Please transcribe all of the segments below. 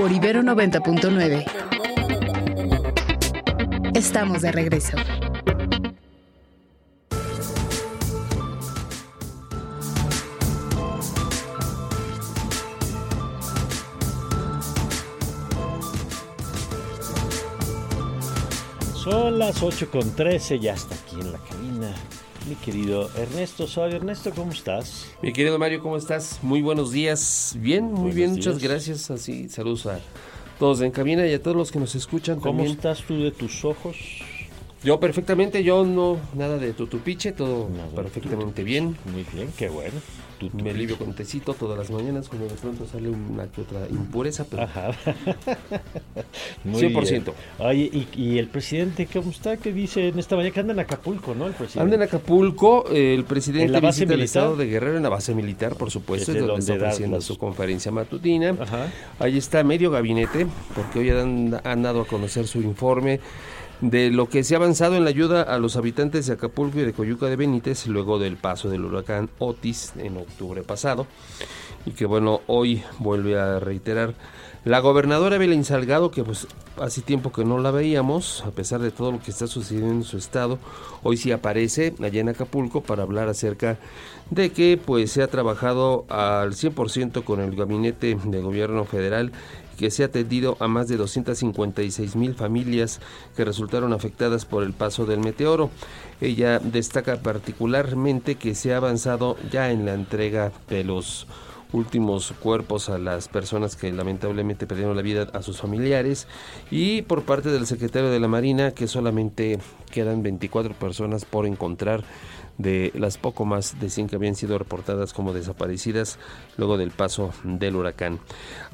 por Ibero 90.9. Estamos de regreso. Son las 8 con 13, ya está mi querido Ernesto Soy Ernesto, ¿cómo estás? Mi querido Mario, ¿cómo estás? Muy buenos días. Bien, muy bien, muchas gracias. Así, saludos a todos en cabina y a todos los que nos escuchan. ¿Cómo estás tú de tus ojos? Yo perfectamente, yo no, nada de tutupiche, todo perfectamente bien. Muy bien, qué bueno. Me alivio con tecito todas las mañanas cuando de pronto sale una que otra impureza, pero Ajá. 100%. Oye, ¿y, el presidente cómo está? ¿Qué dice en esta mañana? Que anda en Acapulco, ¿no? El presidente. Anda en Acapulco, el presidente ¿En la base visita el estado de Guerrero en la base militar, por supuesto, es, donde, está ofreciendo su conferencia matutina. Ahí está medio gabinete, porque hoy han, han dado a conocer su informe de lo que se ha avanzado en la ayuda a los habitantes de Acapulco y de Coyuca de Benítez luego del paso del huracán Otis en octubre pasado. Y que bueno hoy vuelve a reiterar la gobernadora Evelyn Salgado que pues hace tiempo que no la veíamos a pesar de todo lo que está sucediendo en su estado hoy sí aparece allá en Acapulco para hablar acerca de que pues se ha trabajado al 100% con el gabinete de gobierno federal que se ha atendido a más de 256 mil familias que resultaron afectadas por el paso del meteoro. Ella destaca particularmente que se ha avanzado ya en la entrega de los últimos cuerpos a las personas que lamentablemente perdieron la vida a sus familiares y por parte del secretario de la Marina que solamente quedan 24 personas por encontrar de las poco más de 100 que habían sido reportadas como desaparecidas luego del paso del huracán.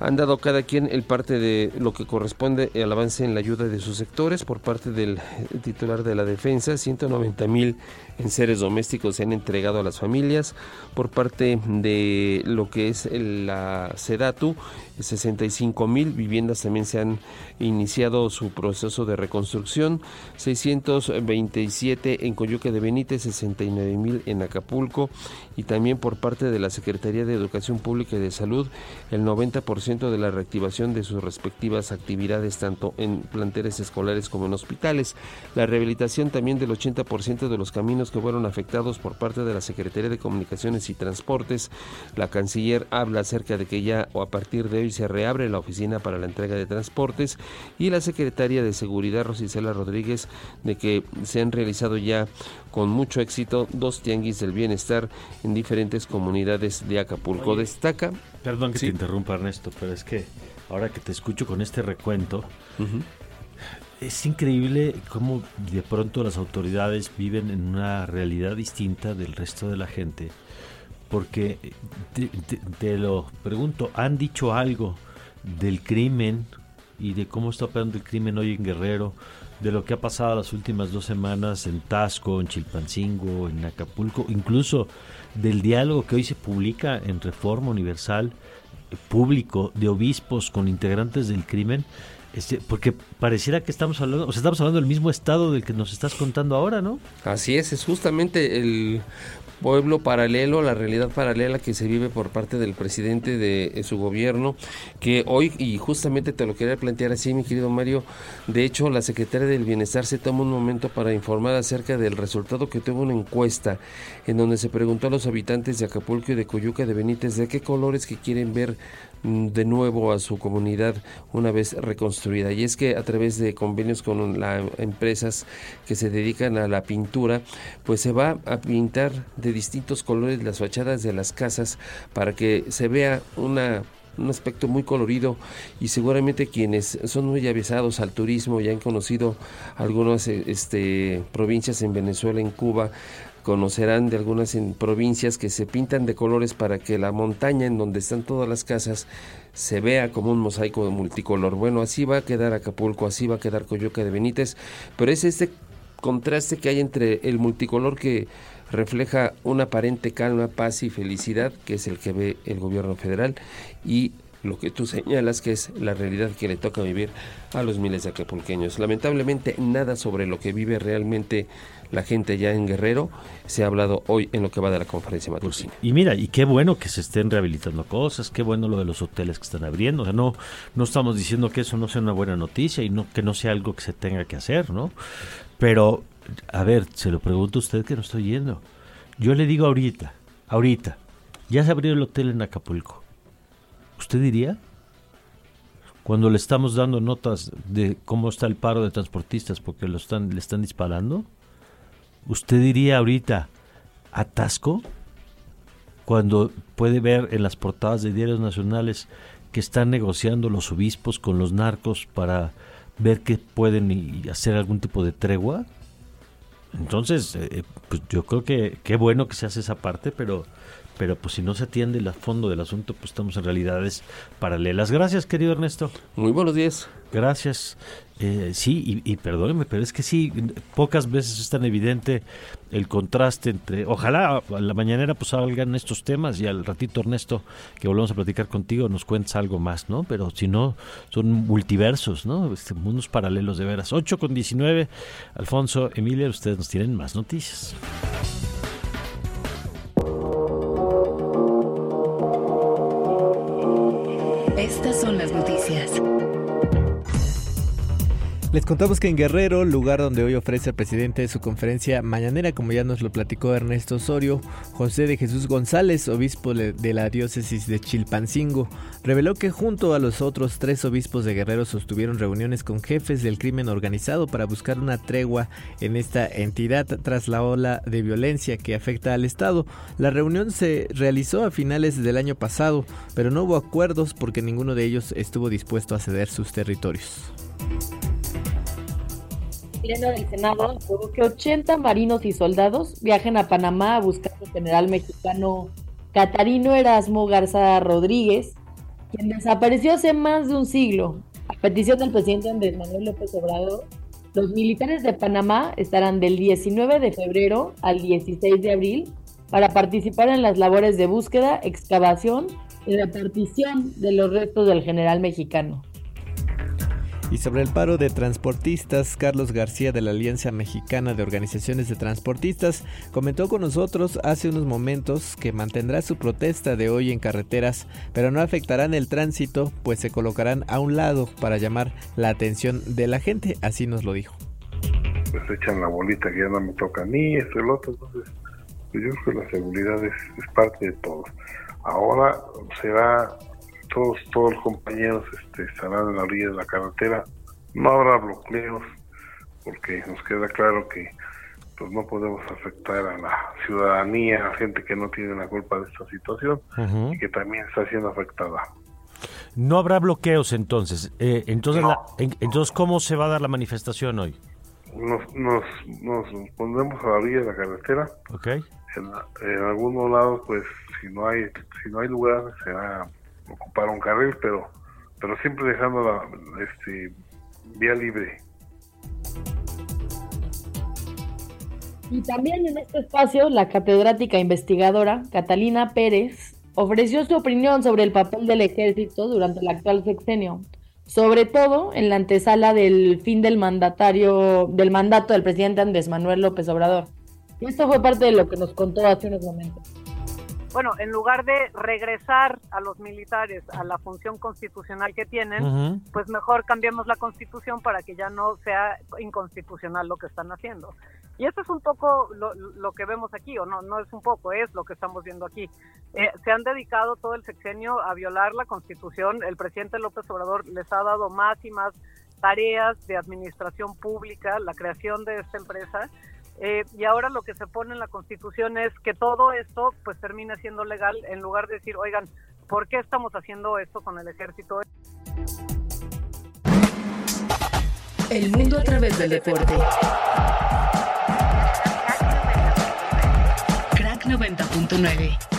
Han dado cada quien el parte de lo que corresponde al avance en la ayuda de sus sectores por parte del titular de la defensa, 190 mil en seres domésticos se han entregado a las familias. Por parte de lo que es la SEDATU, 65 mil viviendas también se han iniciado su proceso de reconstrucción. 627 en Coyuca de Benítez, 69 mil en Acapulco. Y también por parte de la Secretaría de Educación Pública y de Salud, el 90% de la reactivación de sus respectivas actividades, tanto en planteles escolares como en hospitales. La rehabilitación también del 80% de los caminos que fueron afectados por parte de la Secretaría de Comunicaciones y Transportes. La canciller habla acerca de que ya o a partir de hoy se reabre la oficina para la entrega de transportes y la Secretaria de Seguridad Rosicela Rodríguez de que se han realizado ya con mucho éxito dos tianguis del bienestar en diferentes comunidades de Acapulco. Destaca. Perdón que te interrumpa Ernesto, pero es que ahora que te escucho con este recuento, es increíble cómo de pronto las autoridades viven en una realidad distinta del resto de la gente. Porque te, lo pregunto, ¿han dicho algo del crimen y de cómo está operando el crimen hoy en Guerrero? De lo que ha pasado las últimas dos semanas en Tasco, en Chilpancingo, en Acapulco, incluso del diálogo que hoy se publica en Reforma Universal público de obispos con integrantes del crimen este, porque pareciera que estamos hablando, o sea, estamos hablando del mismo estado del que nos estás contando ahora, ¿no? Así es, es justamente el pueblo paralelo, la realidad paralela que se vive por parte del presidente de, su gobierno, que hoy, y justamente te lo quería plantear así, mi querido Mario, de hecho la Secretaria del Bienestar se toma un momento para informar acerca del resultado que tuvo una encuesta en donde se preguntó a los habitantes de Acapulco y de Coyuca de Benítez de qué colores que quieren ver de nuevo a su comunidad una vez reconstruida. Y es que a través de convenios con las empresas que se dedican a la pintura, pues se va a pintar de distintos colores las fachadas de las casas para que se vea una un aspecto muy colorido y seguramente quienes son muy avisados al turismo y han conocido algunas este, provincias en Venezuela, en Cuba, conocerán de algunas provincias que se pintan de colores para que la montaña en donde están todas las casas se vea como un mosaico de multicolor. Bueno, así va a quedar Acapulco, así va a quedar Coyoca de Benítez, pero es este contraste que hay entre el multicolor que refleja una aparente calma, paz y felicidad, que es el que ve el gobierno federal, y lo que tú señalas que es la realidad que le toca vivir a los miles de acapulqueños. Lamentablemente nada sobre lo que vive realmente la gente ya en Guerrero se ha hablado hoy en lo que va de la conferencia matutina. y mira, y qué bueno que se estén rehabilitando cosas, qué bueno lo de los hoteles que están abriendo, o sea, no, no estamos diciendo que eso no sea una buena noticia y no que no sea algo que se tenga que hacer, ¿no? Pero, a ver, se lo pregunto a usted que no estoy yendo. Yo le digo ahorita, ahorita, ya se abrió el hotel en Acapulco. ¿Usted diría? Cuando le estamos dando notas de cómo está el paro de transportistas porque lo están, le están disparando, ¿usted diría ahorita atasco? Cuando puede ver en las portadas de diarios nacionales que están negociando los obispos con los narcos para ver que pueden hacer algún tipo de tregua. Entonces, eh, pues yo creo que qué bueno que se hace esa parte, pero pero pues si no se atiende el fondo del asunto, pues estamos en realidades paralelas. Gracias, querido Ernesto. Muy buenos días. Gracias. Eh, sí, y, perdóneme, pero es que sí, pocas veces es tan evidente el contraste entre, ojalá a la mañanera pues salgan estos temas y al ratito Ernesto, que volvamos a platicar contigo, nos cuentes algo más, ¿no? Pero si no, son multiversos, ¿no? Este, mundos paralelos de veras. 8 con 19, Alfonso, Emilia, ustedes nos tienen más noticias. Estas son las noticias. Les contamos que en Guerrero, lugar donde hoy ofrece el presidente su conferencia mañanera, como ya nos lo platicó Ernesto Osorio, José de Jesús González, obispo de la diócesis de Chilpancingo, reveló que junto a los otros tres obispos de Guerrero sostuvieron reuniones con jefes del crimen organizado para buscar una tregua en esta entidad tras la ola de violencia que afecta al Estado. La reunión se realizó a finales del año pasado, pero no hubo acuerdos porque ninguno de ellos estuvo dispuesto a ceder sus territorios del Senado que 80 marinos y soldados viajen a Panamá a buscar al general mexicano Catarino Erasmo Garza Rodríguez, quien desapareció hace más de un siglo. A petición del presidente Andrés Manuel López Obrador, los militares de Panamá estarán del 19 de febrero al 16 de abril para participar en las labores de búsqueda, excavación y repartición de los restos del general mexicano. Y sobre el paro de transportistas, Carlos García de la Alianza Mexicana de Organizaciones de Transportistas comentó con nosotros hace unos momentos que mantendrá su protesta de hoy en carreteras, pero no afectarán el tránsito, pues se colocarán a un lado para llamar la atención de la gente, así nos lo dijo. Pues echan la bolita que ya no me toca a mí, esto y el otro, entonces pues yo creo que la seguridad es, es parte de todo. Ahora será todos, todos los compañeros este, estarán en la orilla de la carretera. No habrá bloqueos porque nos queda claro que pues no podemos afectar a la ciudadanía, a gente que no tiene la culpa de esta situación y que también está siendo afectada. No habrá bloqueos entonces. Eh, entonces, entonces, ¿cómo se va a dar la manifestación hoy? Nos, nos, nos pondremos a la orilla de la carretera. Okay. En, en algunos lados, pues, si no hay si no hay lugar, será ocupar un carril, pero, pero siempre dejando la este, vía libre. Y también en este espacio, la catedrática investigadora Catalina Pérez ofreció su opinión sobre el papel del ejército durante el actual sexenio, sobre todo en la antesala del fin del mandatario, del mandato del presidente Andrés Manuel López Obrador. Y esto fue parte de lo que nos contó hace unos momentos bueno, en lugar de regresar a los militares a la función constitucional que tienen, pues mejor cambiemos la constitución para que ya no sea inconstitucional lo que están haciendo. Y eso es un poco lo, que vemos aquí, o no, no es un poco, es lo que estamos viendo aquí. Eh, se han dedicado todo el sexenio a violar la constitución, el presidente López Obrador les ha dado más y más tareas de administración pública, la creación de esta empresa, eh, y ahora lo que se pone en la Constitución es que todo esto pues termine siendo legal en lugar de decir, oigan, ¿por qué estamos haciendo esto con el ejército? El mundo a través del deporte. Crack 90.9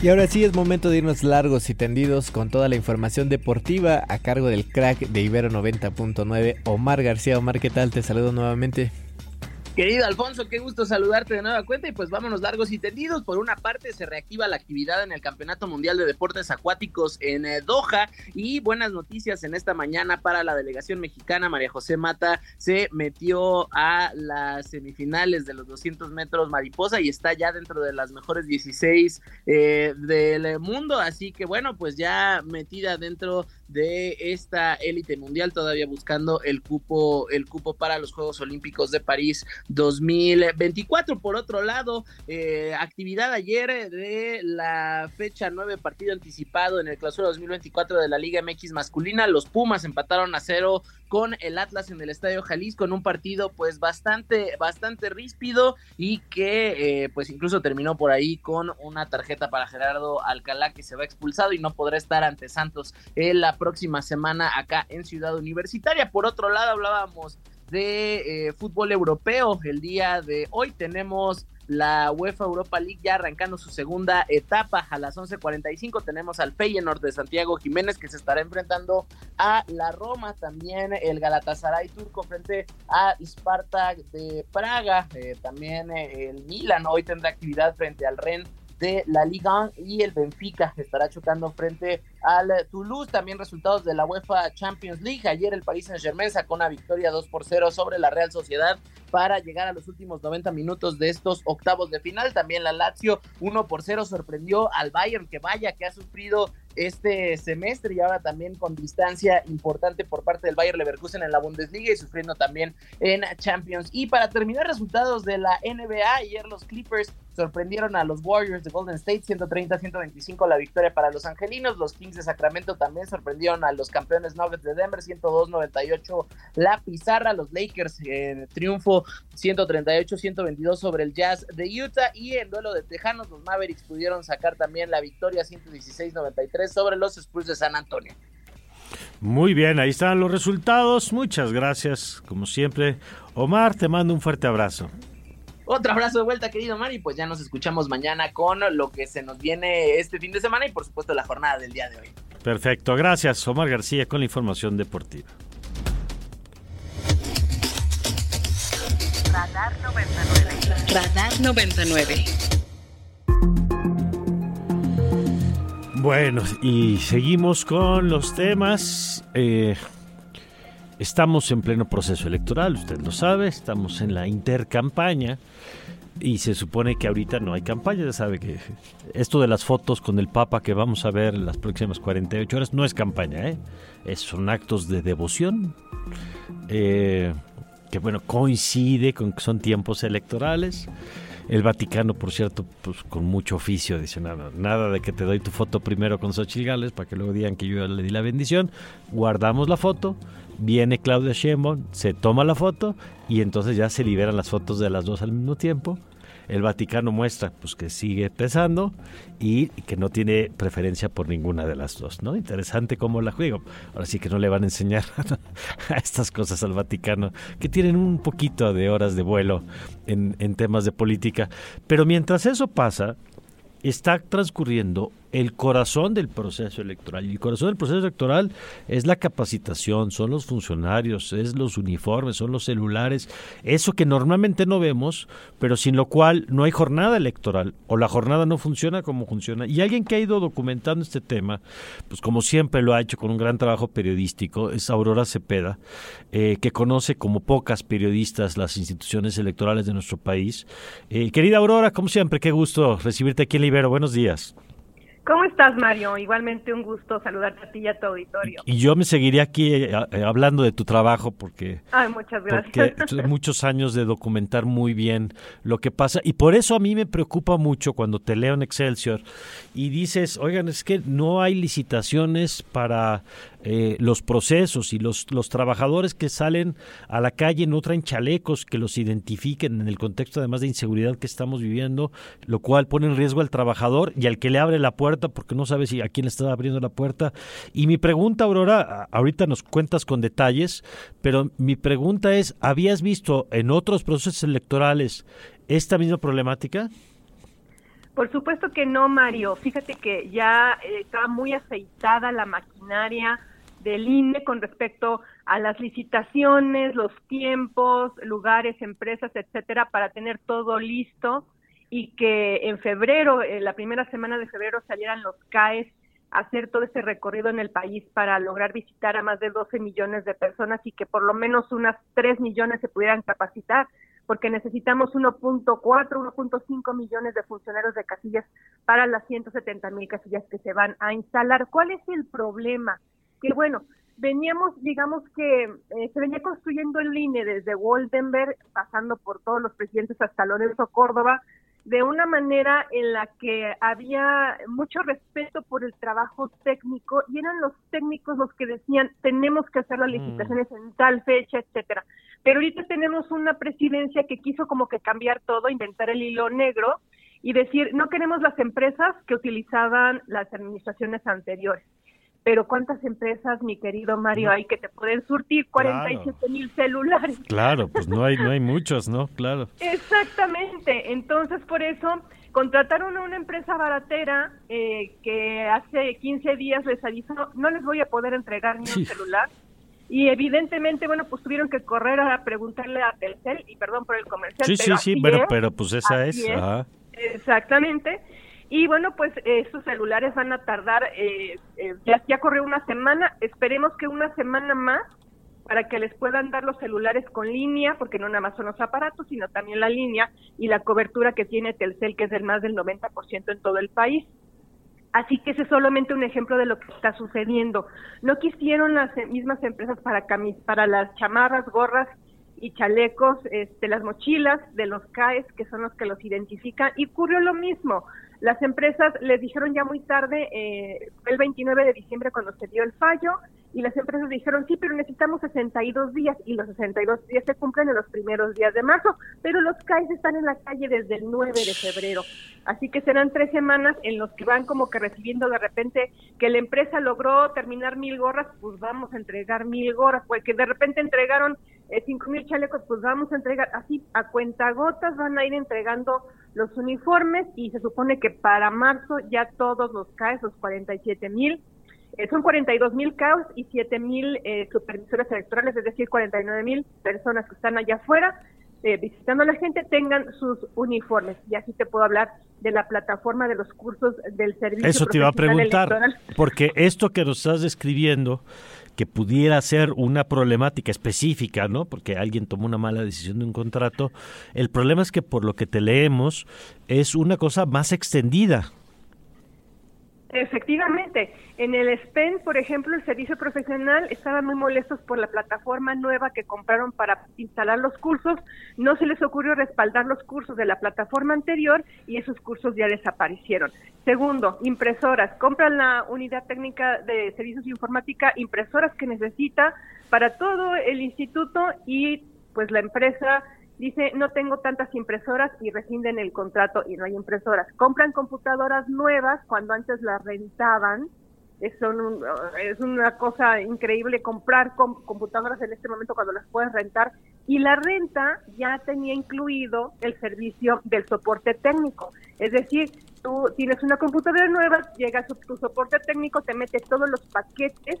Y ahora sí es momento de irnos largos y tendidos con toda la información deportiva a cargo del crack de Ibero 90.9, Omar García. Omar, ¿qué tal? Te saludo nuevamente. Querido Alfonso, qué gusto saludarte de nueva cuenta y pues vámonos largos y tendidos. Por una parte se reactiva la actividad en el Campeonato Mundial de Deportes Acuáticos en eh, Doha y buenas noticias en esta mañana para la delegación mexicana. María José Mata se metió a las semifinales de los 200 metros mariposa y está ya dentro de las mejores 16 eh, del mundo. Así que bueno, pues ya metida dentro de esta élite mundial, todavía buscando el cupo, el cupo para los Juegos Olímpicos de París 2024. Por otro lado, eh, actividad ayer de la fecha 9, partido anticipado en el clausura 2024 de la Liga MX masculina. Los Pumas empataron a cero con el Atlas en el Estadio Jalisco en un partido pues bastante, bastante ríspido y que eh, pues incluso terminó por ahí con una tarjeta para Gerardo Alcalá que se va expulsado y no podrá estar ante Santos en la próxima semana acá en Ciudad Universitaria. Por otro lado hablábamos de eh, fútbol europeo. El día de hoy tenemos la UEFA Europa League ya arrancando su segunda etapa. A las 11:45 tenemos al Feyenoord de Santiago Jiménez que se estará enfrentando a la Roma. También el Galatasaray turco frente a Spartak de Praga. Eh, también eh, el Milan hoy tendrá actividad frente al Rennes de la Liga y el Benfica estará chocando frente al Toulouse. También resultados de la UEFA Champions League. Ayer el Paris Saint-Germain sacó una victoria 2 por 0 sobre la Real Sociedad para llegar a los últimos 90 minutos de estos octavos de final. También la Lazio 1 por 0 sorprendió al Bayern, que vaya que ha sufrido este semestre y ahora también con distancia importante por parte del Bayern Leverkusen en la Bundesliga y sufriendo también en Champions. Y para terminar resultados de la NBA, ayer los Clippers sorprendieron a los Warriors de Golden State 130-125 la victoria para los angelinos. Los Kings de Sacramento también sorprendieron a los campeones Nuggets de Denver 102-98 la pizarra. Los Lakers en triunfo 138-122 sobre el Jazz de Utah y en duelo de Tejanos los Mavericks pudieron sacar también la victoria 116-93 sobre los Spurs de San Antonio. Muy bien, ahí están los resultados. Muchas gracias, como siempre. Omar, te mando un fuerte abrazo. Otro abrazo de vuelta, querido Mari. Pues ya nos escuchamos mañana con lo que se nos viene este fin de semana y por supuesto la jornada del día de hoy. Perfecto, gracias. Omar García con la información deportiva. Radar 99. Radar 99. Bueno, y seguimos con los temas. Eh, Estamos en pleno proceso electoral, usted lo sabe, estamos en la intercampaña y se supone que ahorita no hay campaña, ya sabe que esto de las fotos con el Papa que vamos a ver en las próximas 48 horas no es campaña, ¿eh? son actos de devoción, eh, que bueno, coincide con que son tiempos electorales. El Vaticano, por cierto, pues con mucho oficio, dice nada, de que te doy tu foto primero con Xochitl Gales para que luego digan que yo le di la bendición. Guardamos la foto, viene Claudia Sheinbaum, se toma la foto y entonces ya se liberan las fotos de las dos al mismo tiempo. El Vaticano muestra pues que sigue pesando y que no tiene preferencia por ninguna de las dos, ¿no? Interesante cómo la juego. Ahora sí que no le van a enseñar a estas cosas al Vaticano, que tienen un poquito de horas de vuelo en, en temas de política. Pero mientras eso pasa, está transcurriendo el corazón del proceso electoral. Y el corazón del proceso electoral es la capacitación, son los funcionarios, es los uniformes, son los celulares, eso que normalmente no vemos, pero sin lo cual no hay jornada electoral o la jornada no funciona como funciona. Y alguien que ha ido documentando este tema, pues como siempre lo ha hecho con un gran trabajo periodístico, es Aurora Cepeda, eh, que conoce como pocas periodistas las instituciones electorales de nuestro país. Eh, querida Aurora, como siempre, qué gusto recibirte aquí en Libero. Buenos días. ¿Cómo estás, Mario? Igualmente un gusto saludarte a ti y a tu auditorio. Y yo me seguiría aquí eh, eh, hablando de tu trabajo porque... Ay, muchas gracias. Porque muchos años de documentar muy bien lo que pasa y por eso a mí me preocupa mucho cuando te leo en Excelsior y dices, oigan, es que no hay licitaciones para eh, los procesos y los, los trabajadores que salen a la calle no traen chalecos que los identifiquen en el contexto además de inseguridad que estamos viviendo, lo cual pone en riesgo al trabajador y al que le abre la puerta porque no sabe si a quién está abriendo la puerta. Y mi pregunta, Aurora, ahorita nos cuentas con detalles, pero mi pregunta es, ¿habías visto en otros procesos electorales esta misma problemática? Por supuesto que no, Mario. Fíjate que ya eh, está muy aceitada la maquinaria del INE con respecto a las licitaciones, los tiempos, lugares, empresas, etcétera, para tener todo listo y que en febrero, en la primera semana de febrero, salieran los CAES a hacer todo ese recorrido en el país para lograr visitar a más de 12 millones de personas y que por lo menos unas 3 millones se pudieran capacitar, porque necesitamos 1.4, 1.5 millones de funcionarios de casillas para las 170 mil casillas que se van a instalar. ¿Cuál es el problema? Que bueno, veníamos, digamos que eh, se venía construyendo el INE desde Woldenberg, pasando por todos los presidentes hasta Lorenzo Córdoba, de una manera en la que había mucho respeto por el trabajo técnico y eran los técnicos los que decían tenemos que hacer las mm. licitaciones en tal fecha, etcétera. Pero ahorita tenemos una presidencia que quiso como que cambiar todo, inventar el hilo negro y decir no queremos las empresas que utilizaban las administraciones anteriores pero ¿cuántas empresas, mi querido Mario, hay que te pueden surtir 47 mil celulares? Claro, pues no hay, no hay muchos, ¿no? Claro. Exactamente, entonces por eso contrataron a una empresa baratera eh, que hace 15 días les avisó, no les voy a poder entregar ni un celular. Y evidentemente, bueno, pues tuvieron que correr a preguntarle a Telcel, y perdón por el comercial. Sí, sí, sí, pero, pero pues esa es. Exactamente. Y bueno, pues estos celulares van a tardar, eh, eh, ya, ya corrió una semana, esperemos que una semana más para que les puedan dar los celulares con línea, porque no nada más son los aparatos, sino también la línea y la cobertura que tiene Telcel, que es del más del 90% en todo el país. Así que ese es solamente un ejemplo de lo que está sucediendo. No quisieron las mismas empresas para camis, para las chamarras, gorras y chalecos, este, las mochilas de los CAES, que son los que los identifican, y ocurrió lo mismo. Las empresas les dijeron ya muy tarde, eh, el 29 de diciembre cuando se dio el fallo, y las empresas dijeron, sí, pero necesitamos 62 días, y los 62 días se cumplen en los primeros días de marzo, pero los CAIs están en la calle desde el 9 de febrero. Así que serán tres semanas en los que van como que recibiendo de repente que la empresa logró terminar mil gorras, pues vamos a entregar mil gorras, pues que de repente entregaron cinco mil chalecos, pues vamos a entregar, así a cuentagotas van a ir entregando los uniformes y se supone que para marzo ya todos los CAES, los 47 mil, eh, son 42 mil CAES y 7 mil eh, supervisores electorales, es decir, 49 mil personas que están allá afuera eh, visitando a la gente, tengan sus uniformes. Y así te puedo hablar de la plataforma de los cursos del servicio. Eso te iba a preguntar, porque esto que nos estás describiendo que pudiera ser una problemática específica, ¿no? Porque alguien tomó una mala decisión de un contrato. El problema es que por lo que te leemos es una cosa más extendida. Efectivamente, en el SPEN, por ejemplo, el servicio profesional estaban muy molestos por la plataforma nueva que compraron para instalar los cursos. No se les ocurrió respaldar los cursos de la plataforma anterior y esos cursos ya desaparecieron. Segundo, impresoras. Compran la unidad técnica de servicios de informática, impresoras que necesita para todo el instituto y pues la empresa dice no tengo tantas impresoras y rescinden el contrato y no hay impresoras. Compran computadoras nuevas cuando antes las rentaban. Es, es una cosa increíble comprar computadoras en este momento cuando las puedes rentar y la renta ya tenía incluido el servicio del soporte técnico. Es decir, tú tienes una computadora nueva, llega tu soporte técnico, te mete todos los paquetes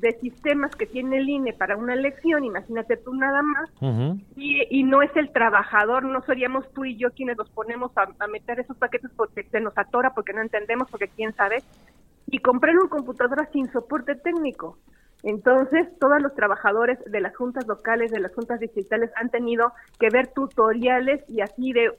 de sistemas que tiene el INE para una elección, imagínate tú nada más, y, no es el trabajador, no seríamos tú y yo quienes nos ponemos a, meter esos paquetes porque se nos atora, porque no entendemos, porque quién sabe, y comprar una computadora sin soporte técnico. Entonces, todos los trabajadores de las juntas locales, de las juntas distritales, han tenido que ver tutoriales y así de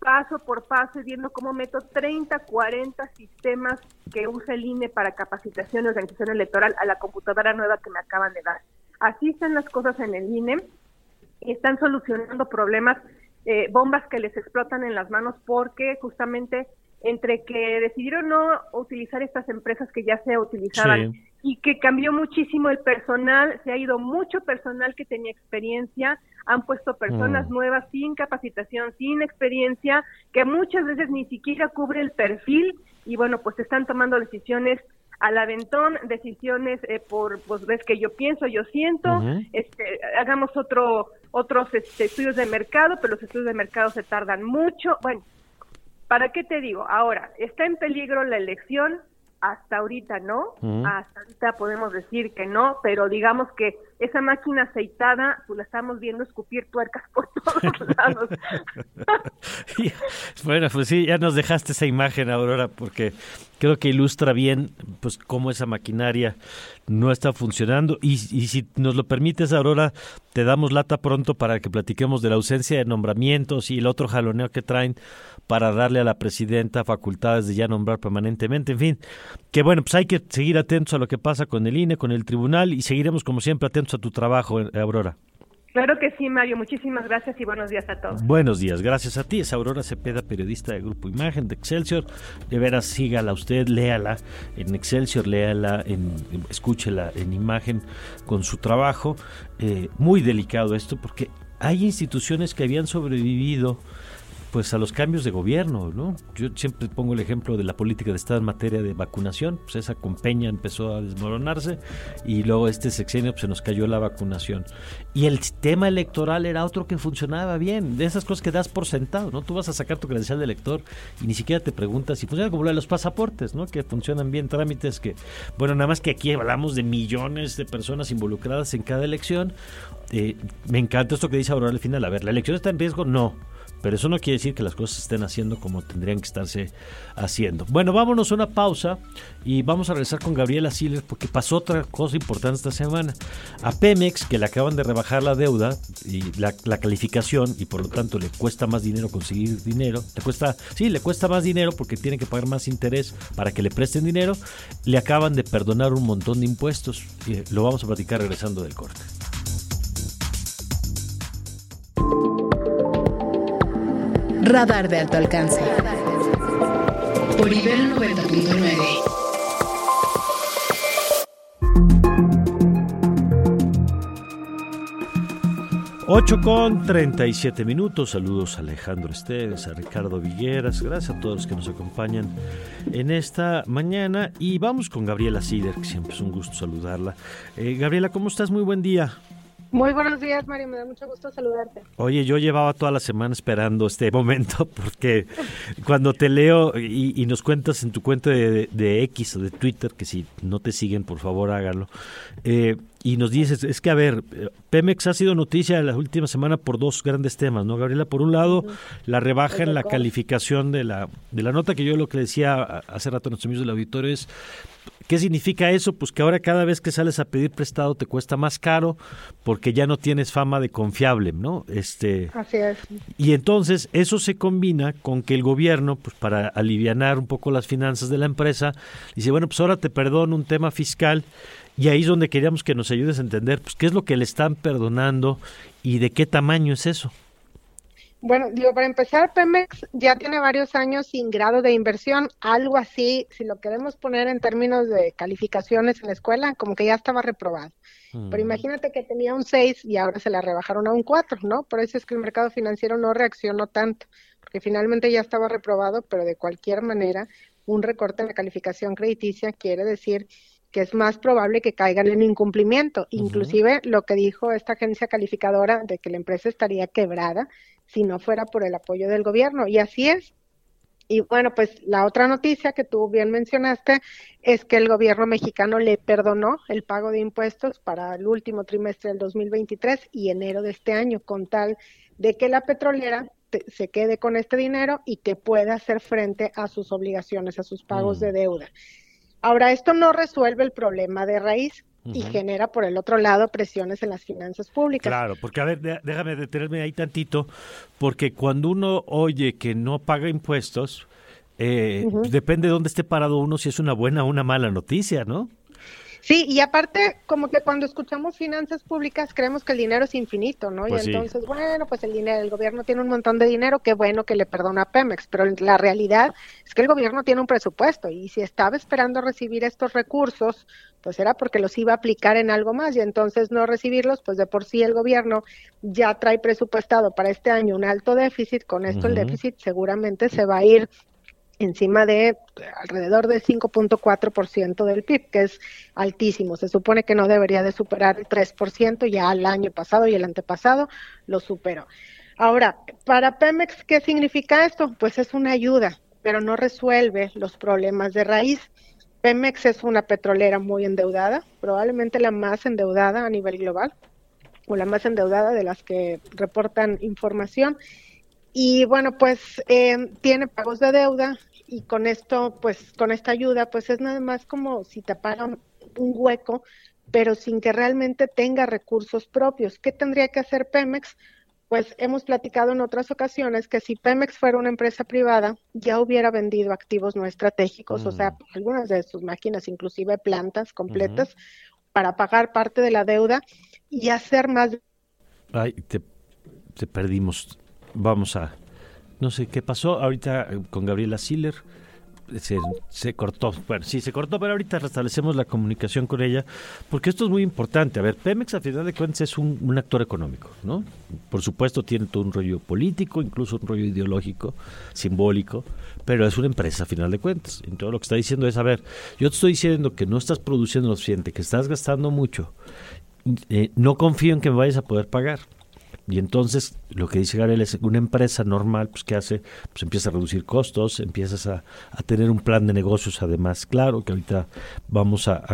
paso por paso y viendo cómo meto 30, 40 sistemas que usa el INE para capacitación y organización electoral a la computadora nueva que me acaban de dar. Así están las cosas en el INE y están solucionando problemas, eh, bombas que les explotan en las manos porque justamente entre que decidieron no utilizar estas empresas que ya se utilizaban y que cambió muchísimo el personal, se ha ido mucho personal que tenía experiencia, han puesto personas mm. nuevas sin capacitación, sin experiencia, que muchas veces ni siquiera cubre el perfil y bueno, pues están tomando decisiones al aventón, decisiones eh, por, pues ves que yo pienso, yo siento, este, hagamos otro, otros este, estudios de mercado, pero los estudios de mercado se tardan mucho. Bueno, ¿para qué te digo? Ahora, está en peligro la elección, hasta ahorita no, hasta ahorita podemos decir que no, pero digamos que esa máquina aceitada, pues la estamos viendo escupir tuercas por todos lados. bueno, pues sí, ya nos dejaste esa imagen, Aurora, porque creo que ilustra bien pues cómo esa maquinaria no está funcionando y, y si nos lo permites, Aurora, te damos lata pronto para que platiquemos de la ausencia de nombramientos y el otro jaloneo que traen para darle a la presidenta facultades de ya nombrar permanentemente. En fin, que bueno, pues hay que seguir atentos a lo que pasa con el INE, con el tribunal y seguiremos como siempre atentos a tu trabajo, eh, Aurora. Claro que sí, Mario. Muchísimas gracias y buenos días a todos. Buenos días, gracias a ti. Es Aurora Cepeda, periodista de Grupo Imagen de Excelsior. De veras, sígala usted, léala en Excelsior, léala, en, escúchela en Imagen con su trabajo. Eh, muy delicado esto porque hay instituciones que habían sobrevivido pues a los cambios de gobierno, ¿no? Yo siempre pongo el ejemplo de la política de Estado en materia de vacunación, pues esa con empezó a desmoronarse y luego este sexenio pues, se nos cayó la vacunación. Y el sistema electoral era otro que funcionaba bien, de esas cosas que das por sentado, ¿no? Tú vas a sacar tu credencial de elector y ni siquiera te preguntas si funciona como lo de los pasaportes, ¿no? Que funcionan bien, trámites que, bueno, nada más que aquí hablamos de millones de personas involucradas en cada elección. Eh, me encanta esto que dice Aurora al final, a ver, ¿la elección está en riesgo? No pero eso no quiere decir que las cosas se estén haciendo como tendrían que estarse haciendo. Bueno, vámonos a una pausa y vamos a regresar con Gabriela Siles porque pasó otra cosa importante esta semana. A Pemex, que le acaban de rebajar la deuda y la, calificación y por lo tanto le cuesta más dinero conseguir dinero, le cuesta, sí, le cuesta más dinero porque tiene que pagar más interés para que le presten dinero, le acaban de perdonar un montón de impuestos. Lo vamos a platicar regresando del corte. Radar de alto alcance. Por Ibero 90.9. 8 con 37 minutos. Saludos a Alejandro Esteves, a Ricardo Vigueras. Gracias a todos los que nos acompañan en esta mañana. Y vamos con Gabriela Sider, que siempre es un gusto saludarla. Eh, Gabriela, ¿cómo estás? Muy buen día. Muy buenos días, Mario. Me da mucho gusto saludarte. Oye, yo llevaba toda la semana esperando este momento porque cuando te leo y, nos cuentas en tu cuenta de, X o de Twitter, que si no te siguen, por favor hágalo, eh, y nos dices, es que a ver, Pemex ha sido noticia la última semana por dos grandes temas, ¿no, Gabriela? Por un lado, la rebaja en la calificación de la, de la nota, que yo lo que decía hace rato a nuestros amigos del auditorio es, ¿Qué significa eso? Pues que ahora cada vez que sales a pedir prestado te cuesta más caro porque ya no tienes fama de confiable, ¿no? Este, Así es. Y entonces eso se combina con que el gobierno, pues para alivianar un poco las finanzas de la empresa, dice, bueno, pues ahora te perdono un tema fiscal y ahí es donde queríamos que nos ayudes a entender, pues qué es lo que le están perdonando y de qué tamaño es eso. Bueno, digo, para empezar, Pemex ya tiene varios años sin grado de inversión, algo así, si lo queremos poner en términos de calificaciones en la escuela, como que ya estaba reprobado. Pero mm. imagínate que tenía un 6 y ahora se la rebajaron a un 4, ¿no? Por eso es que el mercado financiero no reaccionó tanto, porque finalmente ya estaba reprobado, pero de cualquier manera, un recorte en la calificación crediticia quiere decir que es más probable que caigan en incumplimiento. Inclusive lo que dijo esta agencia calificadora de que la empresa estaría quebrada si no fuera por el apoyo del gobierno. Y así es. Y bueno, pues la otra noticia que tú bien mencionaste es que el gobierno mexicano le perdonó el pago de impuestos para el último trimestre del 2023 y enero de este año, con tal de que la petrolera se quede con este dinero y que pueda hacer frente a sus obligaciones, a sus pagos mm. de deuda. Ahora, esto no resuelve el problema de raíz y genera, por el otro lado, presiones en las finanzas públicas. Claro, porque a ver, déjame detenerme ahí tantito, porque cuando uno oye que no paga impuestos, eh, depende de dónde esté parado uno, si es una buena o una mala noticia, ¿no? Sí, y aparte, como que cuando escuchamos finanzas públicas creemos que el dinero es infinito, ¿no? y pues entonces, bueno, pues el dinero, el gobierno tiene un montón de dinero, qué bueno que le perdona a Pemex, pero la realidad es que el gobierno tiene un presupuesto y si estaba esperando recibir estos recursos, pues era porque los iba a aplicar en algo más y entonces no recibirlos, pues de por sí el gobierno ya trae presupuestado para este año un alto déficit, con esto el déficit seguramente se va a ir encima de alrededor del 5.4% del PIB, que es altísimo. Se supone que no debería de superar el 3%, ya el año pasado y el antepasado lo superó. Ahora, para Pemex, ¿qué significa esto? Pues es una ayuda, pero no resuelve los problemas de raíz. Pemex es una petrolera muy endeudada, probablemente la más endeudada a nivel global o la más endeudada de las que reportan información. Y bueno, pues eh, tiene pagos de deuda y con esto, pues con esta ayuda, pues es nada más como si taparan un hueco, pero sin que realmente tenga recursos propios. ¿Qué tendría que hacer Pemex? Pues hemos platicado en otras ocasiones que si Pemex fuera una empresa privada, ya hubiera vendido activos no estratégicos, o sea, mm. algunas de sus máquinas, inclusive plantas completas, para pagar parte de la deuda y hacer más. Ay, te, te perdimos. Vamos a. No sé qué pasó ahorita eh, con Gabriela Siller se, cortó. Bueno, sí, se cortó, pero ahorita restablecemos la comunicación con ella, porque esto es muy importante. A ver, Pemex a final de cuentas es un, actor económico, ¿no? Por supuesto tiene todo un rollo político, incluso un rollo ideológico, simbólico, pero es una empresa a final de cuentas. Todo lo que está diciendo es, a ver, yo te estoy diciendo que no estás produciendo lo suficiente, que estás gastando mucho, eh, no confío en que me vayas a poder pagar. Y entonces lo que dice Gabriel es una empresa normal, pues ¿qué hace? Pues empieza a reducir costos, empiezas a, tener un plan de negocios además claro, que ahorita vamos a,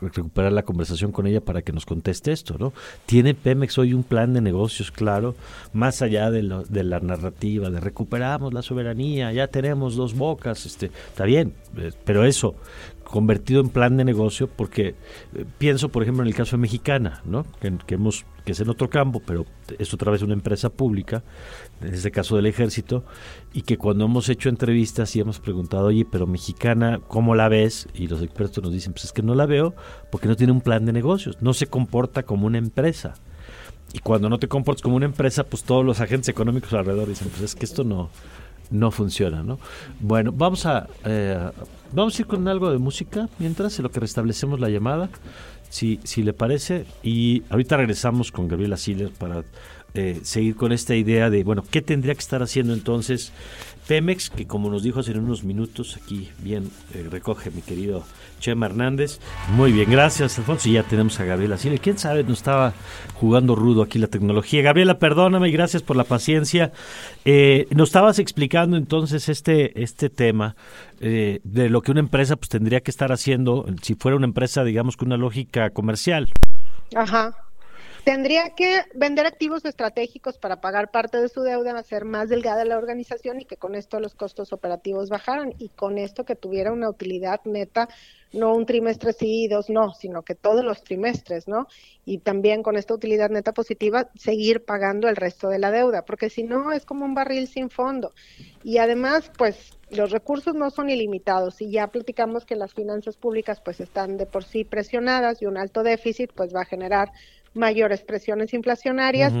recuperar la conversación con ella para que nos conteste esto, ¿no? ¿Tiene Pemex hoy un plan de negocios claro, más allá de, de la narrativa, de recuperamos la soberanía, ya tenemos dos bocas, este, está bien, eh, pero eso, convertido en plan de negocio porque eh, pienso por ejemplo en el caso de Mexicana no que, hemos que es en otro campo pero es otra vez una empresa pública en este caso del ejército y que cuando hemos hecho entrevistas y hemos preguntado oye pero Mexicana cómo la ves y los expertos nos dicen pues es que no la veo porque no tiene un plan de negocios no se comporta como una empresa y cuando no te comportas como una empresa pues todos los agentes económicos alrededor dicen pues es que esto no no funciona, ¿no? Bueno, vamos a eh, vamos a ir con algo de música mientras en lo que restablecemos la llamada, si si le parece y ahorita regresamos con Gabriela Siller para eh, seguir con esta idea de bueno qué tendría que estar haciendo entonces Pemex, que como nos dijo hace unos minutos, aquí bien eh, recoge mi querido Chema Hernández. Muy bien, gracias Alfonso. Y ya tenemos a Gabriela Siller. ¿Quién sabe? Nos estaba jugando rudo aquí la tecnología. Gabriela, perdóname y gracias por la paciencia. Eh, nos estabas explicando entonces este, este tema eh, de lo que una empresa pues tendría que estar haciendo si fuera una empresa, digamos, con una lógica comercial. Ajá. Tendría que vender activos estratégicos para pagar parte de su deuda, hacer más delgada la organización y que con esto los costos operativos bajaran y con esto que tuviera una utilidad neta, no un trimestre sí y dos no, sino que todos los trimestres, ¿no? Y también con esta utilidad neta positiva seguir pagando el resto de la deuda, porque si no es como un barril sin fondo. Y además, pues los recursos no son ilimitados y ya platicamos que las finanzas públicas pues están de por sí presionadas y un alto déficit pues va a generar mayores presiones inflacionarias.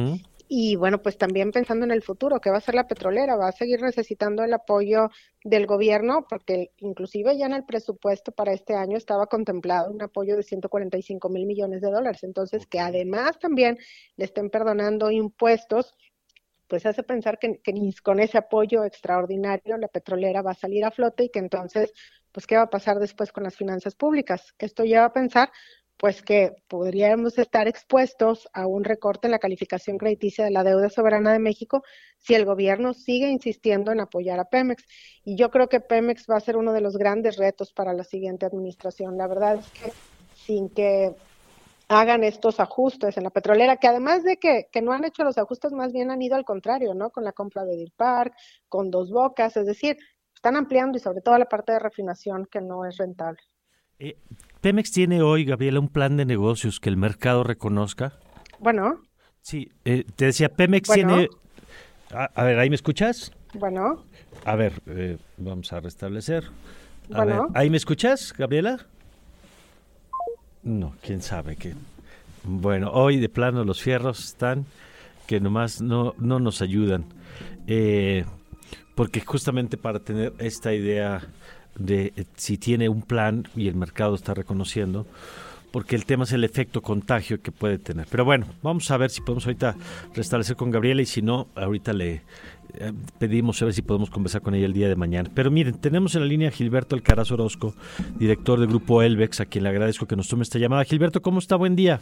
Y bueno, pues también pensando en el futuro, ¿qué va a ser la petrolera? Va a seguir necesitando el apoyo del gobierno, porque inclusive ya en el presupuesto para este año estaba contemplado un apoyo de 145 mil millones de dólares. Entonces, que además también le estén perdonando impuestos, pues hace pensar que, que con ese apoyo extraordinario la petrolera va a salir a flote y que entonces, pues, ¿qué va a pasar después con las finanzas públicas? Esto lleva a pensar pues que podríamos estar expuestos a un recorte en la calificación crediticia de la deuda soberana de México si el gobierno sigue insistiendo en apoyar a Pemex. Y yo creo que Pemex va a ser uno de los grandes retos para la siguiente administración. La verdad es que sin que hagan estos ajustes en la petrolera, que además de que, que no han hecho los ajustes, más bien han ido al contrario, ¿no? Con la compra de Deer Park, con dos bocas, es decir, están ampliando y sobre todo la parte de refinación que no es rentable. Eh, ¿Pemex tiene hoy, Gabriela, un plan de negocios que el mercado reconozca? Bueno. Sí, eh, te decía, Pemex tiene... A, ver, ¿ahí me escuchas? Bueno. A ver, eh, vamos a restablecer. A ver, ¿ahí me escuchas, Gabriela? No, quién sabe qué. Bueno, hoy de plano los fierros están que nomás no, no nos ayudan. Eh, porque justamente para tener esta idea de eh, si tiene un plan y el mercado está reconociendo, porque el tema es el efecto contagio que puede tener. Pero bueno, vamos a ver si podemos ahorita restablecer con Gabriela y si no, ahorita le eh, pedimos a ver si podemos conversar con ella el día de mañana. Pero miren, tenemos en la línea a Gilberto Alcaraz Orozco, director del grupo Elvex, a quien le agradezco que nos tome esta llamada. Gilberto, ¿cómo está? Buen día.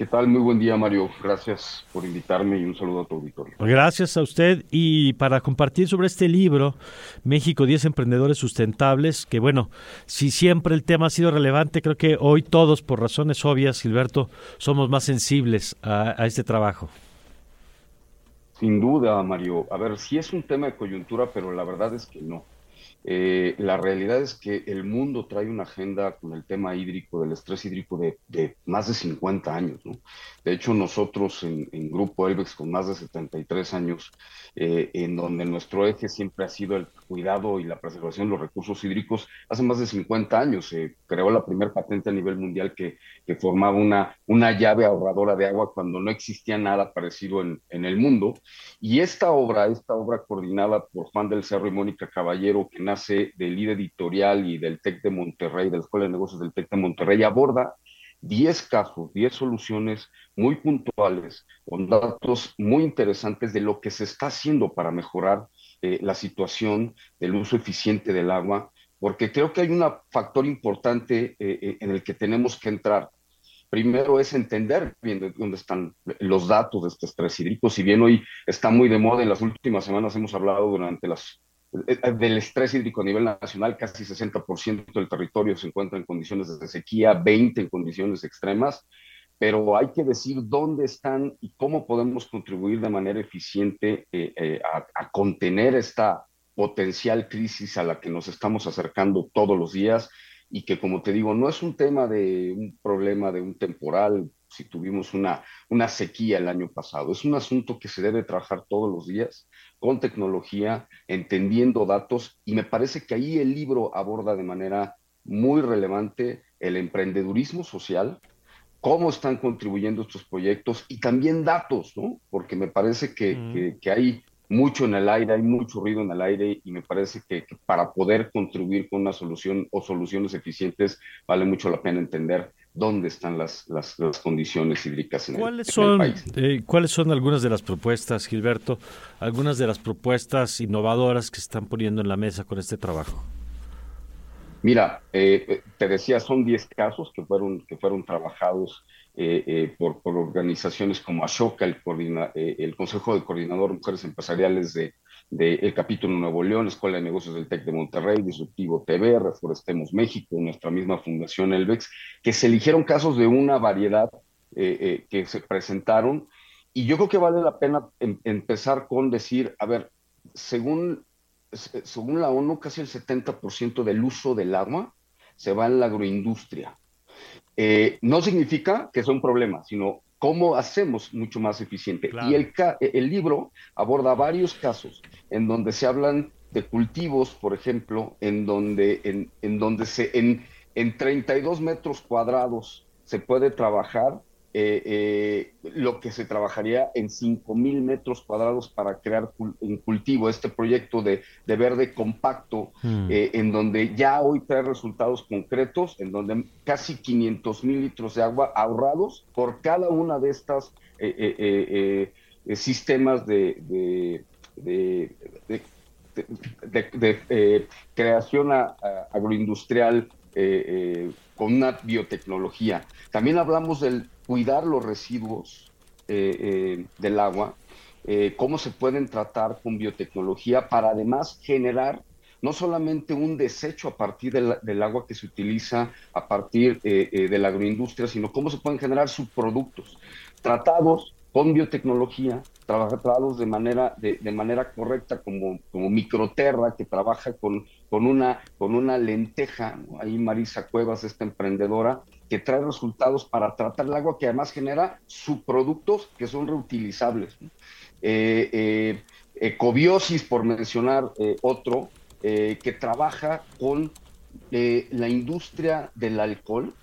¿Qué tal? Muy buen día, Mario. Gracias por invitarme y un saludo a tu auditorio. Gracias a usted y para compartir sobre este libro, México 10 Emprendedores Sustentables, que bueno, si siempre el tema ha sido relevante, creo que hoy todos, por razones obvias, Gilberto, somos más sensibles a, a este trabajo. Sin duda, Mario. A ver, sí es un tema de coyuntura, pero la verdad es que no. Eh, la realidad es que el mundo trae una agenda con el tema hídrico, del estrés hídrico de, más de 50 años. De hecho, nosotros en, Grupo Elbex, con más de 73 años, eh, en donde nuestro eje siempre ha sido el cuidado y la preservación de los recursos hídricos, hace más de 50 años se creó la primera patente a nivel mundial que, formaba una, una llave ahorradora de agua cuando no existía nada parecido en, en el mundo. Y esta obra, esta obra coordinada por Juan del Cerro y Mónica Caballero, que nace del líder editorial y del TEC de Monterrey, de la Escuela de Negocios del TEC de Monterrey, aborda 10 casos, 10 soluciones muy puntuales, con datos muy interesantes de lo que se está haciendo para mejorar eh, la situación del uso eficiente del agua, porque creo que hay un factor importante eh, eh, en el que tenemos que entrar. Primero es entender bien dónde están los datos de este estrés hídrico. Si bien hoy está muy de moda, en las últimas semanas hemos hablado durante las del estrés hídrico a nivel nacional, casi 60% del territorio se encuentra en condiciones de sequía, 20 en condiciones extremas, pero hay que decir dónde están y cómo podemos contribuir de manera eficiente eh, a, contener esta potencial crisis a la que nos estamos acercando todos los días y que, como te digo, no es un tema de un problema de un temporal, si tuvimos una, una sequía el año pasado, es un asunto que se debe trabajar todos los días con tecnología, entendiendo datos, y me parece que ahí el libro aborda de manera muy relevante el emprendedurismo social, cómo están contribuyendo estos proyectos y también datos, ¿no? Porque me parece que, que, hay mucho en el aire, hay mucho ruido en el aire y me parece que, que, para poder contribuir con una solución o soluciones eficientes vale mucho la pena entender dónde están las, las, condiciones hídricas en, ¿Cuáles son, país. Eh, ¿Cuáles son algunas de las propuestas, Gilberto, algunas de las propuestas innovadoras que se están poniendo en la mesa con este trabajo? Mira, eh, eh, te decía, son 10 casos que fueron, que fueron trabajados por, por, organizaciones como Ashoka, el, el Consejo de Coordinador Mujeres Empresariales de, capítulo Nuevo León, Escuela de Negocios del TEC de Monterrey, Disruptivo TV, Reforestemos México, nuestra misma fundación Elvex, que se eligieron casos de una variedad eh, eh, que se presentaron. Y yo creo que vale la pena em, empezar con decir, a ver, según, según la ONU, casi el 70% del uso del agua se va en la agroindustria. Eh, no significa que sea un problema, sino cómo hacemos mucho más eficiente. Y el, el libro aborda varios casos en donde se hablan de cultivos, por ejemplo, en donde, en, en donde se, en, en 32 metros cuadrados se puede trabajar eh, eh, lo que se trabajaría en 5.000 metros cuadrados para crear un cultivo, este proyecto de, verde compacto, hmm. eh, en donde ya hoy trae resultados concretos, en donde casi 500 mil litros de agua ahorrados por cada una de estas sistemas de, de, creación agroindustrial con una biotecnología. También hablamos del cuidar los residuos eh, eh, del agua, eh, cómo se pueden tratar con biotecnología para además generar no solamente un desecho a partir del agua que se utiliza a partir de la agroindustria, sino cómo se pueden generar subproductos tratados con biotecnología, trabajados de manera, de, manera correcta, como, como Microterra, que trabaja con, con, una, con una lenteja, ahí Marisa Cuevas, esta emprendedora, que trae resultados para tratar el agua, que además genera subproductos que son reutilizables. Eh, eh, ecobiosis, por mencionar eh, otro, que trabaja con la industria del alcohol,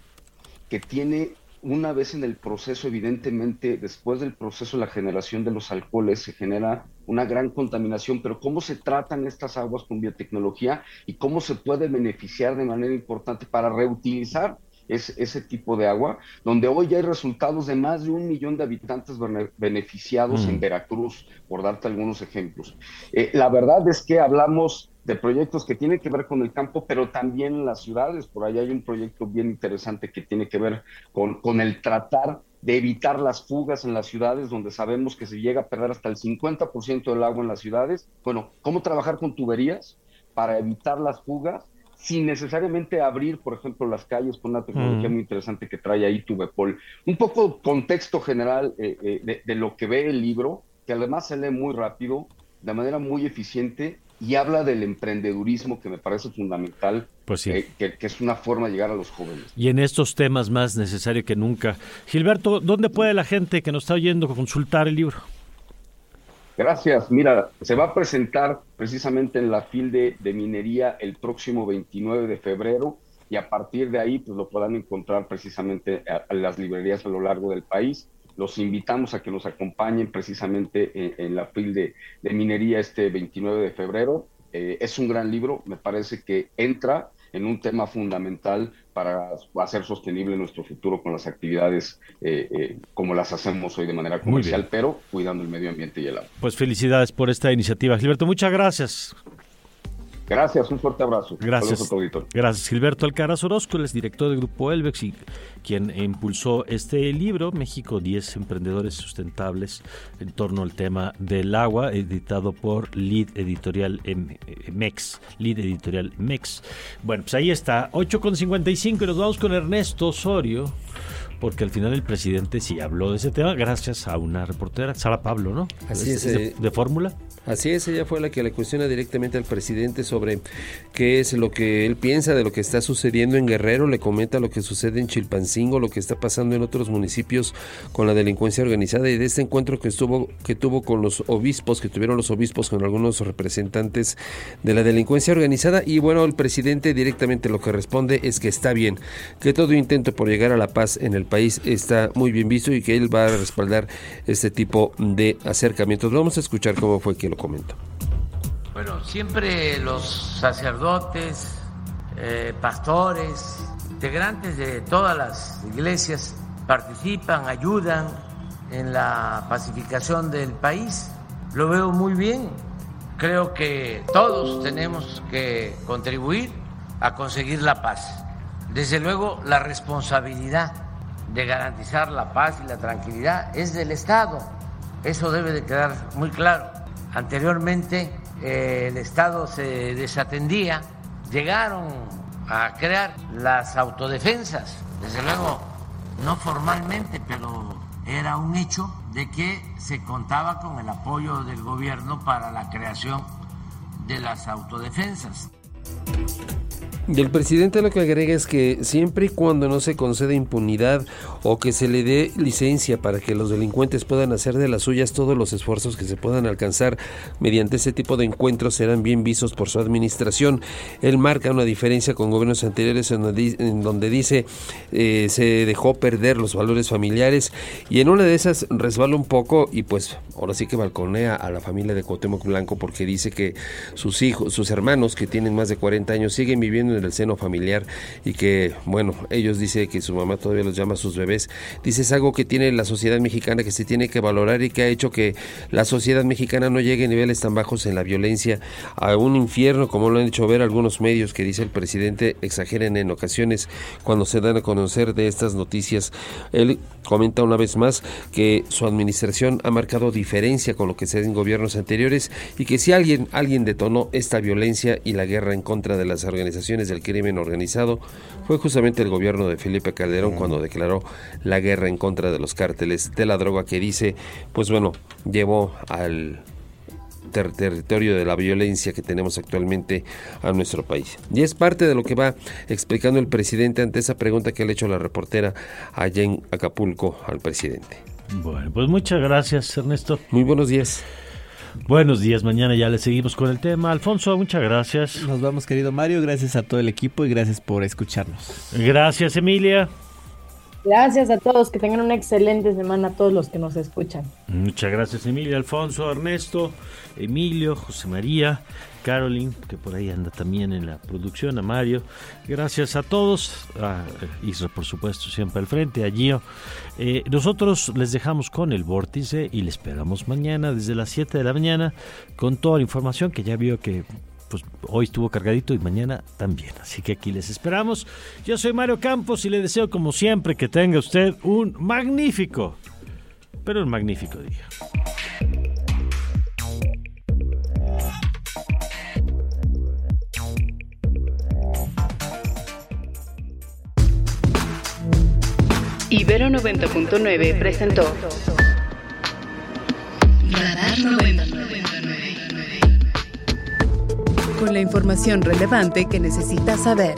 que tiene una vez en el proceso, evidentemente, después del proceso de la generación de los alcoholes, se genera una gran contaminación, pero cómo se tratan estas aguas con biotecnología y cómo se puede beneficiar de manera importante para reutilizar ese tipo de agua, donde hoy ya hay resultados de más de un millón de habitantes beneficiados en mm. Veracruz, por darte algunos ejemplos. Eh, la verdad es que hablamos de proyectos que tienen que ver con el campo, pero también en las ciudades. Por ahí hay un proyecto bien interesante que tiene que ver con, con el tratar de evitar las fugas en las ciudades, donde sabemos que se llega a perder hasta el 50% del agua en las ciudades. Bueno, cómo trabajar con tuberías para evitar las fugas sin necesariamente abrir, por ejemplo, las calles con una tecnología mm. muy interesante que trae ahí Tubepol. Un poco contexto general eh, eh, de, lo que ve el libro, que además se lee muy rápido, de manera muy eficiente y habla del emprendedurismo que me parece fundamental, pues sí. Eh, que, es una forma de llegar a los jóvenes. Y en estos temas más necesario que nunca. Gilberto, ¿dónde puede la gente que nos está oyendo consultar el libro? Gracias. Mira, se va a presentar precisamente en la FIL de, minería el próximo 29 de febrero y a partir de ahí pues lo puedan encontrar precisamente en las librerías a lo largo del país. Los invitamos a que nos acompañen precisamente en, la FIL de, minería este 29 de febrero. Eh, es un gran libro, me parece que entra en un tema fundamental para hacer sostenible nuestro futuro con las actividades eh, eh, como las hacemos hoy de manera comercial, pero cuidando el medio ambiente y el agua. Pues felicidades por esta iniciativa. Gilberto, muchas gracias. Gracias, un fuerte abrazo. Gracias. Gracias, Gilberto Alcaraz Orozco, el es director del Grupo Elbex y quien impulsó este libro, México 10 Emprendedores Sustentables, en torno al tema del agua, editado por Lead Editorial MEX. Lead Editorial MEX. Bueno, pues ahí está, 8.55 y nos vamos con Ernesto Osorio porque al final el presidente sí habló de ese tema gracias a una reportera, Sara Pablo, ¿no? Así es. de, de fórmula. Así es, ella fue la que le cuestiona directamente al presidente sobre qué es lo que él piensa de lo que está sucediendo en Guerrero, le comenta lo que sucede en Chilpancingo, lo que está pasando en otros municipios con la delincuencia organizada y de este encuentro que estuvo que tuvo con los obispos, que tuvieron los obispos con algunos representantes de la delincuencia organizada y bueno, el presidente directamente lo que responde es que está bien, que todo intento por llegar a la paz en el país está muy bien visto y que él va a respaldar este tipo de acercamientos. Vamos a escuchar cómo fue que lo comento. Bueno, siempre los sacerdotes, eh, pastores, integrantes de todas las iglesias participan, ayudan en la pacificación del país. Lo veo muy bien. Creo que todos tenemos que contribuir a conseguir la paz. Desde luego, la responsabilidad de garantizar la paz y la tranquilidad es del Estado. Eso debe de quedar muy claro. Anteriormente eh, el Estado se desatendía, llegaron a crear las autodefensas, desde luego no formalmente, pero era un hecho de que se contaba con el apoyo del gobierno para la creación de las autodefensas. Del presidente lo que agrega es que siempre y cuando no se conceda impunidad o que se le dé licencia para que los delincuentes puedan hacer de las suyas todos los esfuerzos que se puedan alcanzar mediante ese tipo de encuentros serán bien vistos por su administración. Él marca una diferencia con gobiernos anteriores en donde, dice eh, se dejó perder los valores familiares y en una de esas resbala un poco y pues ahora sí que balconea a la familia de Cuauhtémoc Blanco porque dice que sus hijos, sus hermanos que tienen más de 40 años siguen viviendo en el seno familiar y que, bueno, ellos dicen que su mamá todavía los llama sus bebés. Dice, es algo que tiene la sociedad mexicana que se tiene que valorar y que ha hecho que la sociedad mexicana no llegue a niveles tan bajos en la violencia, a un infierno, como lo han hecho ver algunos medios que dice el presidente, exageren en ocasiones cuando se dan a conocer de estas noticias. Él comenta una vez más que su administración ha marcado diferencia con lo que se en gobiernos anteriores y que si alguien, alguien detonó esta violencia y la guerra en contra de las organizaciones del crimen organizado fue justamente el gobierno de Felipe Calderón cuando declaró la guerra en contra de los cárteles de la droga que dice, pues bueno, llevó al territorio de la violencia que tenemos actualmente a nuestro país. Y es parte de lo que va explicando el presidente ante esa pregunta que le ha hecho la reportera allá en Acapulco al presidente. Bueno, pues muchas gracias Ernesto. Muy buenos días. Buenos días, mañana ya le seguimos con el tema. Alfonso, muchas gracias. Nos vamos, querido Mario. Gracias a todo el equipo y gracias por escucharnos. Gracias, Emilia. Gracias a todos, que tengan una excelente semana a todos los que nos escuchan. Muchas gracias, Emilia, Alfonso, Ernesto, Emilio, José María. Caroline, que por ahí anda también en la producción, a Mario. Gracias a todos, a eh, por supuesto siempre al frente, a Gio. Eh, nosotros les dejamos con el vórtice y les esperamos mañana desde las 7 de la mañana con toda la información que ya vio que pues hoy estuvo cargadito y mañana también. Así que aquí les esperamos. Yo soy Mario Campos y le deseo como siempre que tenga usted un magnífico, pero un magnífico día. Ibero 90.9 presentó Radar 99. Con la información relevante que necesitas saber.